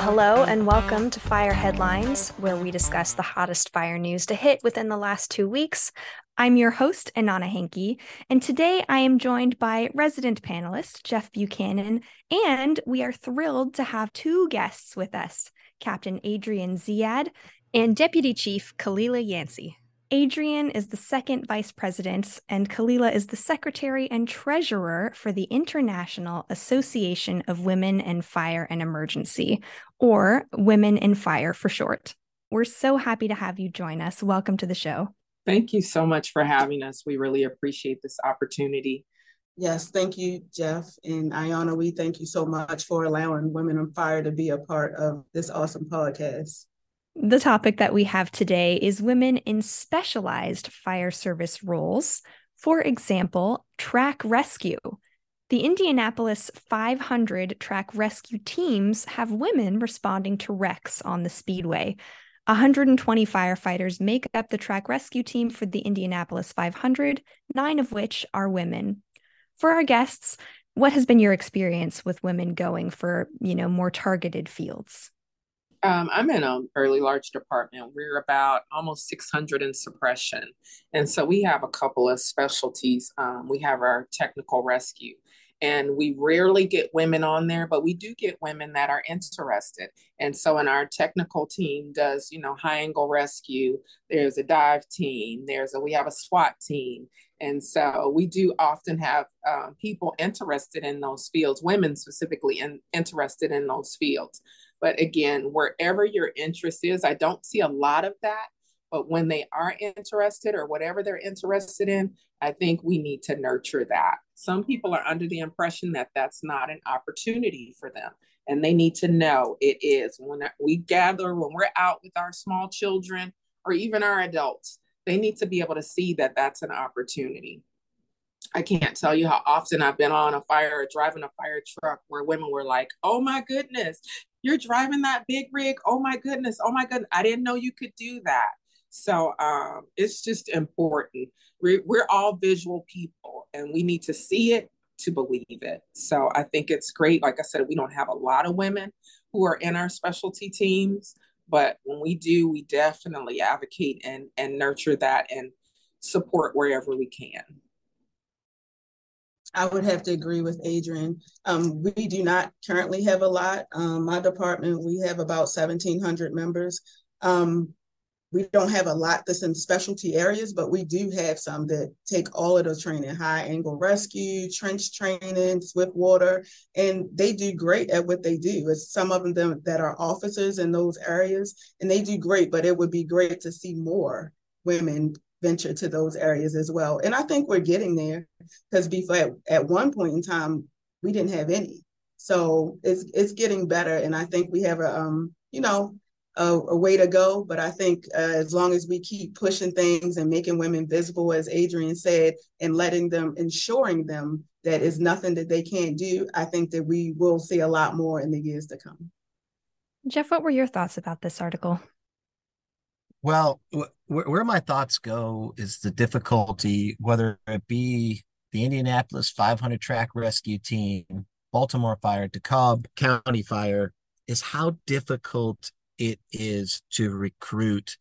Hello, and welcome to Fire Headlines, where we discuss the hottest fire news to hit within the last two weeks. I'm your host, Inanna Hencke, and today I am joined by resident panelist Jeff Buchanan, and we are thrilled to have two guests with us Captain Adrianne Ziyad and Deputy Chief Khalilah Yancey. Adrianne is the second vice president, and Khalilah is the secretary and treasurer for the International Association of Women in Fire and Emergency, or Women in Fire for short. We're so happy to have you join us. Welcome to the show. Thank you so much for having us. We really appreciate this opportunity. Yes, thank you, Jeff. And Ayana, we thank you so much for allowing Women on Fire to be a part of this awesome podcast. The topic that we have today is women in specialized fire service roles. For example, track rescue. The Indianapolis 500 track rescue teams have women responding to wrecks on the speedway. 120 firefighters make up the track rescue team for the Indianapolis 500, nine of which are women. For our guests, what has been your experience with women going for, you know, more targeted fields? Um, I'm in an early large department. We're about almost 600 in suppression. And so we have a couple of specialties. Um, we have our technical rescue, and we rarely get women on there, but we do get women that are interested. And so in our technical team does, you know, high angle rescue, there's a dive team, there's a, we have a SWAT team. And so we do often have um, people interested in those fields, women specifically in, interested in those fields. But again, wherever your interest is, I don't see a lot of that. But when they are interested or whatever they're interested in, I think we need to nurture that. Some people are under the impression that that's not an opportunity for them. And they need to know it is. When we gather, when we're out with our small children or even our adults, they need to be able to see that that's an opportunity. I can't tell you how often I've been on a fire or driving a fire truck where women were like, oh my goodness, you're driving that big rig. Oh my goodness. Oh my goodness. I didn't know you could do that. So um, it's just important. We're, we're all visual people and we need to see it to believe it. So I think it's great. Like I said, we don't have a lot of women who are in our specialty teams, but when we do, we definitely advocate and, and nurture that and support wherever we can. I would have to agree with Adrianne. Um, we do not currently have a lot. Um, my department, we have about 1,700 members. Um, we don't have a lot that's in specialty areas, but we do have some that take all of the training, high angle rescue, trench training, swift water, and they do great at what they do. It's some of them that are officers in those areas, and they do great, but it would be great to see more women venture to those areas as well. And I think we're getting there because before at, at one point in time we didn't have any. So it's it's getting better, and I think we have a um you know a, a way to go. But I think uh, as long as we keep pushing things and making women visible, as Adrianne said, and letting them, ensuring them that is nothing that they can't do, I think that we will see a lot more in the years to come. Jeff, what were your thoughts about this article? Well, wh- where my thoughts go is the difficulty, whether it be the Indianapolis 500 track rescue team, Baltimore Fire, DeKalb County Fire, is how difficult it is to recruit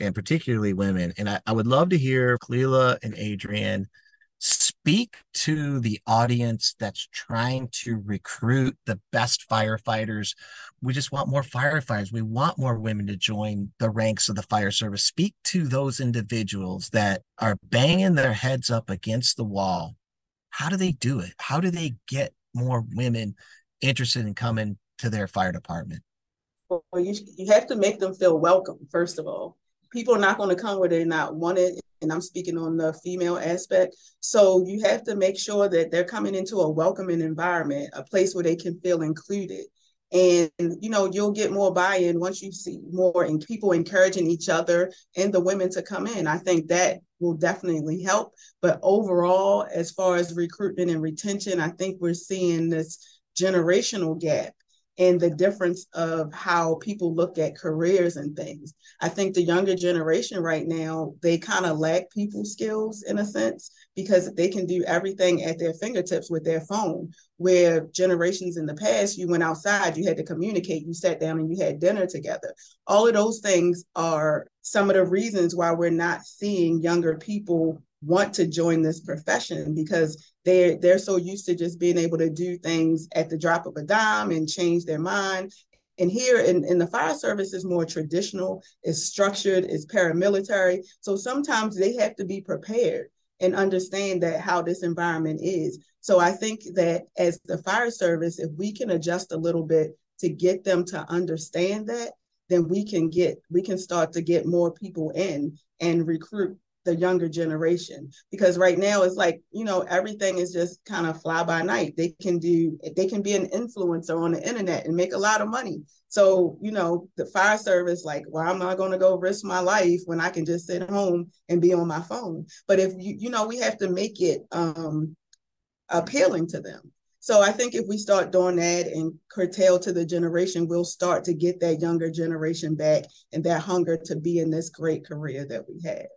and particularly women. And I, I would love to hear Khalilah and Adrianne speak to the audience that's trying to recruit the best firefighters. We just want more firefighters. We want more women to join the ranks of the fire service. Speak to those individuals that are banging their heads up against the wall. How do they do it? How do they get more women interested in coming to their fire department? You, you have to make them feel welcome, first of all. People are not going to come where they're not wanted and i'm speaking on the female aspect. So you have to make sure that they're coming into a welcoming environment a place where they can feel included. And you know you'll get more buy-in once you see more and people encouraging each other and the women to come in. I think that will definitely help. But overall as far as recruitment and retention i think we're seeing this generational gap and the difference of how people look at careers and things. I think the younger generation right now, they kind of lack people skills in a sense because they can do everything at their fingertips with their phone. Where generations in the past, you went outside, you had to communicate, you sat down and you had dinner together. All of those things are some of the reasons why we're not seeing younger people want to join this profession because they're they're so used to just being able to do things at the drop of a dime and change their mind. And here in, in the fire service is more traditional is structured is paramilitary. So sometimes they have to be prepared and understand that how this environment is. So i think that as the fire service if we can adjust a little bit to get them to understand that then we can get we can start to get more people in and recruit the younger generation because right now it's like you know everything is just kind of fly by night. They can do they can be an influencer on the internet and make a lot of money. So you know the fire service like well i'm not going to go risk my life when i can just sit home and be on my phone. But if you you know we have to make it um appealing to them. So i think if we start doing that and curtail to the generation we'll start to get that younger generation back and that hunger to be in this great career that we have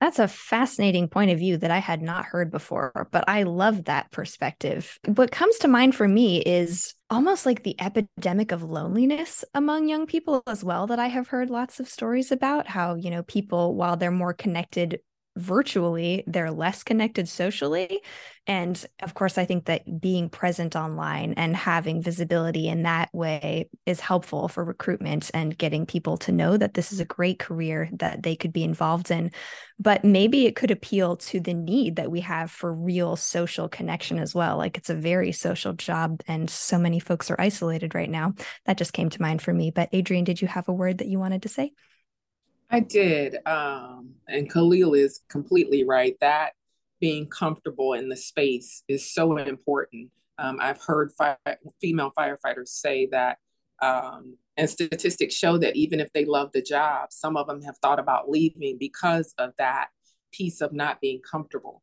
that's a fascinating point of view that I had not heard before, but I love that perspective. What comes to mind for me is almost like the epidemic of loneliness among young people as well that I have heard lots of stories about how, you know, people while they're more connected virtually, they're less connected socially. And of course, I think that being present online and having visibility in that way is helpful for recruitment and getting people to know that this is a great career that they could be involved in. But maybe it could appeal to the need that we have for real social connection as well. Like it's a very social job, and so many folks are isolated right now. That just came to mind for me. But Adrianne, did you have a word that you wanted to say? I did. Um, and Khalilah is completely right. That being comfortable in the space is so important. Um, I've heard fi- female firefighters say that, um, and statistics show that even if they love the job, some of them have thought about leaving because of that piece of not being comfortable.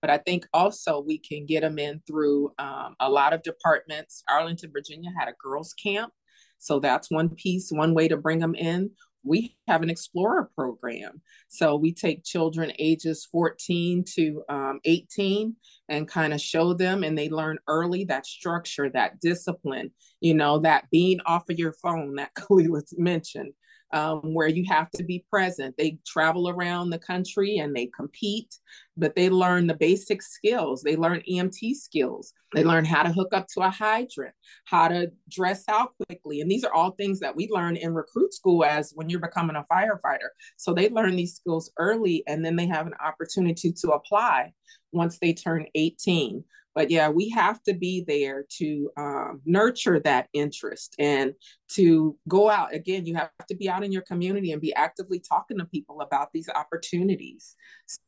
But I think also we can get them in through um, a lot of departments. Arlington, Virginia had a girls' camp. So that's one piece, one way to bring them in we have an explorer program so we take children ages 14 to um, 18 and kind of show them and they learn early that structure that discipline you know that being off of your phone that Khalilah mentioned um, where you have to be present. They travel around the country and they compete, but they learn the basic skills. They learn EMT skills. They learn how to hook up to a hydrant, how to dress out quickly. And these are all things that we learn in recruit school as when you're becoming a firefighter. So they learn these skills early and then they have an opportunity to apply once they turn 18 but yeah we have to be there to um, nurture that interest and to go out again you have to be out in your community and be actively talking to people about these opportunities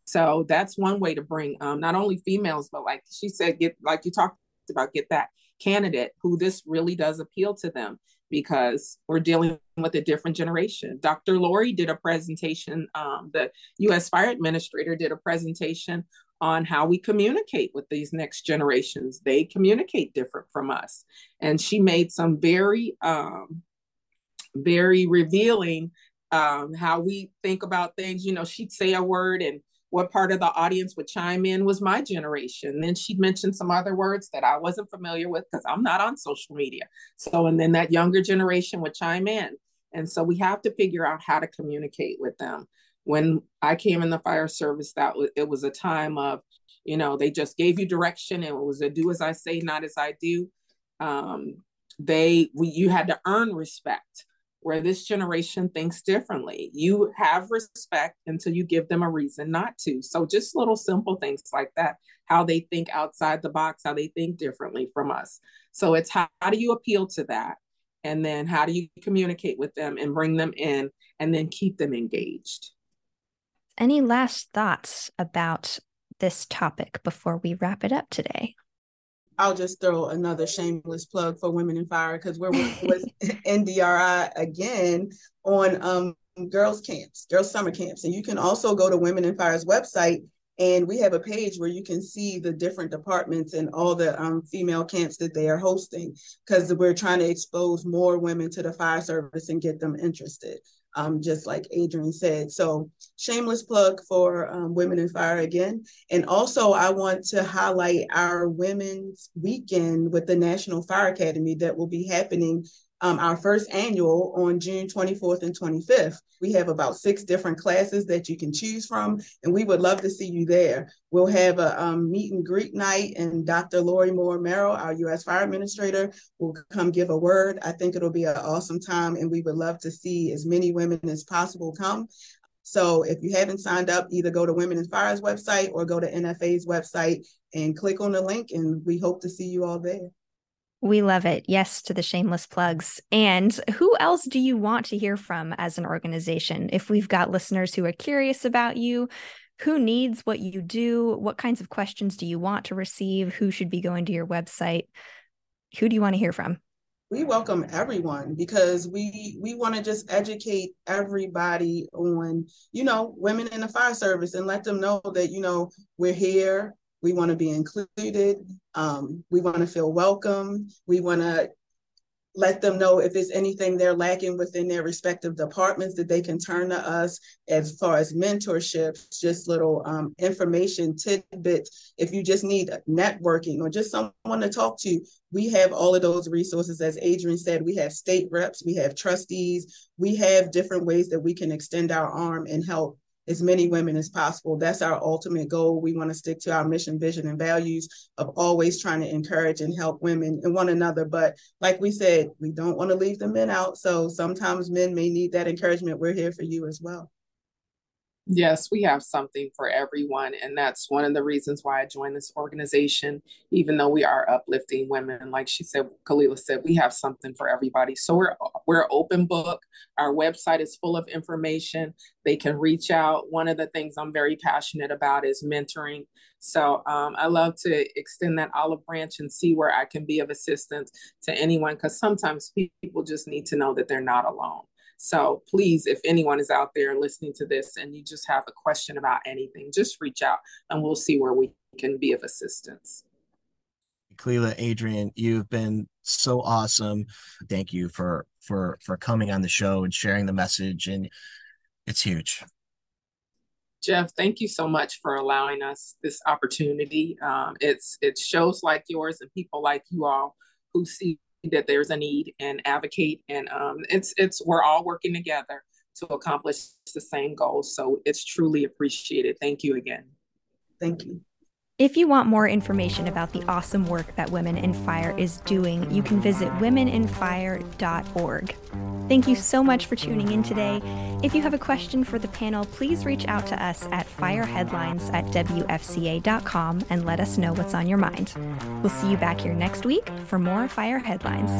so that's one way to bring um, not only females but like she said get like you talked about get that candidate who this really does appeal to them because we're dealing with a different generation. Dr. Lori did a presentation, um, the US Fire Administrator did a presentation on how we communicate with these next generations. They communicate different from us. And she made some very, um, very revealing um, how we think about things. You know, she'd say a word and what part of the audience would chime in was my generation. Then she'd mention some other words that I wasn't familiar with because I'm not on social media. So, and then that younger generation would chime in. And so we have to figure out how to communicate with them when I came in the fire service, that it was a time of, you know, they just gave you direction and it was a do as I say, not as I do. Um, they we you had to earn respect where this generation thinks differently. You have respect until you give them a reason not to. So just little simple things like that, how they think outside the box, how they think differently from us. So it's how, how do you appeal to that? And then how do you communicate with them and bring them in and then keep them engaged? Any last thoughts about this topic before we wrap it up today? I'll just throw another shameless plug for Women in Fire because we're working with NDRI again on um, girls camps, girls summer camps, and you can also go to Women in Fire's website And we have a page where you can see the different departments and all the um, female camps that they are hosting because we're trying to expose more women to the fire service and get them interested um, just like Adrianne said. So, shameless plug for um, Women in Fire again. And also, I want to highlight our Women's Weekend with the National Fire Academy that will be happening um, our first annual on June 24th and 25th. We have about six different classes that you can choose from, and we would love to see you there. We'll have a um, meet and greet night, and Dr. Lori Moore Merrill, our U.S. Fire Administrator, will come give a word. I think it'll be an awesome time, and we would love to see as many women as possible come. So if you haven't signed up, either go to Women in Fire's website or go to NFA's website and click on the link, and we hope to see you all there. We love it. Yes to the shameless plugs. And who else do you want to hear from as an organization? If we've got listeners who are curious about you, who needs what you do? What kinds of questions do you want to receive? Who should be going to your website? Who do you want to hear from? We welcome everyone because we we want to just educate everybody on, you know, women in the fire service and let them know that, you know, we're here we want to be included. Um, we want to feel welcome. We want to let them know if there's anything they're lacking within their respective departments that they can turn to us as far as mentorships, just little um, information tidbits. If you just need networking or just someone to talk to, we have all of those resources. As Adrianne said, we have state reps, we have trustees, we have different ways that we can extend our arm and help as many women as possible. That's our ultimate goal. We want to stick to our mission, vision, and values of always trying to encourage and help women and one another. But like we said, we don't want to leave the men out. So sometimes men may need that encouragement. We're here for you as well. Yes, we have something for everyone. And that's one of the reasons why I joined this organization, even though we are uplifting women. Like she said, Khalilah said, we have something for everybody. So we're we're open book. Our website is full of information. They can reach out. One of the things I'm very passionate about is mentoring. So um, I love to extend that olive branch and see where I can be of assistance to anyone because sometimes people just need to know that they're not alone. So please, if anyone is out there listening to this and you just have a question about anything, just reach out and we'll see where we can be of assistance. Khalilah, Adrianne, you've been so awesome. Thank you for for for coming on the show and sharing the message and it's huge. Jeff, thank you so much for allowing us this opportunity. Um, it's it's shows like yours and people like you all who see that there's a need and advocate and um, it's it's we're all working together to accomplish the same goals so it's truly appreciated. Thank you again. Thank you if you want more information about the awesome work that Women in Fire is doing, you can visit womeninfire.org. Thank you so much for tuning in today. If you have a question for the panel, please reach out to us at fireheadlines at WFCA.com and let us know what's on your mind. We'll see you back here next week for more Fire Headlines.